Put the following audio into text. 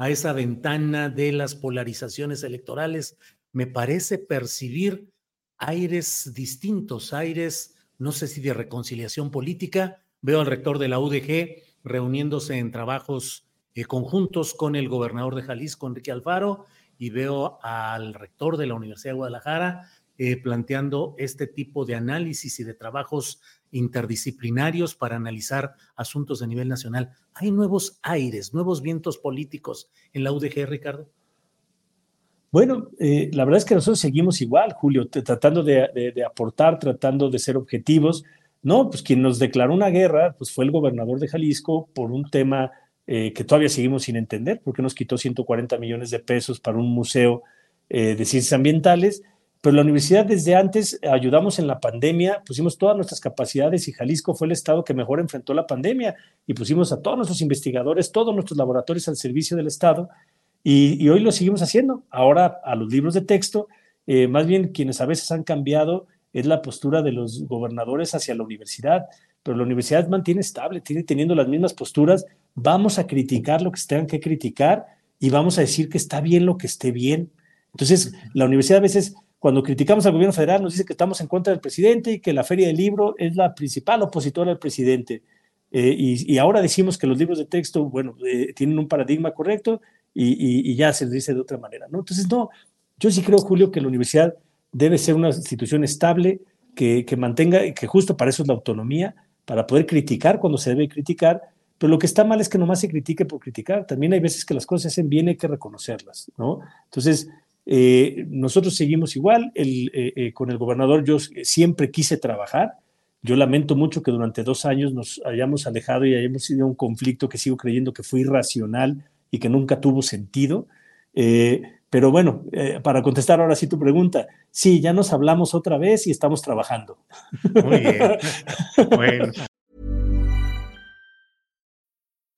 a esa ventana de las polarizaciones electorales, me parece percibir aires distintos, aires, no sé si de reconciliación política. Veo al rector de la UDG reuniéndose en trabajos eh, conjuntos con el gobernador de Jalisco, Enrique Alfaro, y veo al rector de la Universidad de Guadalajara eh, planteando este tipo de análisis y de trabajos interdisciplinarios para analizar asuntos de nivel nacional. ¿Hay nuevos aires, nuevos vientos políticos en la UDG, Ricardo? Bueno, eh, la verdad es que nosotros seguimos igual, Julio, tratando de, aportar, tratando de ser objetivos. No, pues quien nos declaró una guerra pues fue el gobernador de Jalisco por un tema eh, que todavía seguimos sin entender, porque nos quitó 140 millones de pesos para un museo de ciencias ambientales pero la universidad desde antes ayudamos en la pandemia, pusimos todas nuestras capacidades y Jalisco fue el estado que mejor enfrentó la pandemia y pusimos a todos nuestros investigadores, todos nuestros laboratorios al servicio del estado y, hoy lo seguimos haciendo. Ahora a los libros de texto, eh, más bien quienes a veces han cambiado es la postura de los gobernadores hacia la universidad, pero la universidad mantiene estable, tiene teniendo las mismas posturas. Vamos a criticar lo que tengan que criticar y vamos a decir que está bien lo que esté bien. Entonces, la universidad a veces cuando criticamos al gobierno federal nos dice que estamos en contra del presidente y que la Feria del Libro es la principal opositora al presidente. Eh, y, ahora decimos que los libros de texto, bueno, eh, tienen un paradigma correcto y, ya se dice de otra manera, ¿no? Entonces, no, yo sí creo, Julio, que la universidad debe ser una institución estable, que, que mantenga, que justo para eso es la autonomía, para poder criticar cuando se debe criticar, pero lo que está mal es que nomás se critique por criticar. También hay veces que las cosas se hacen bien y hay que reconocerlas, ¿no? Entonces, eh, nosotros seguimos igual, el, eh, eh, con el gobernador yo siempre quise trabajar. Yo lamento mucho que durante dos años nos hayamos alejado y hayamos sido un conflicto que sigo creyendo que fue irracional y que nunca tuvo sentido. pero bueno, para contestar ahora sí tu pregunta, sí, ya nos hablamos otra vez y estamos trabajando. Muy bien. bueno.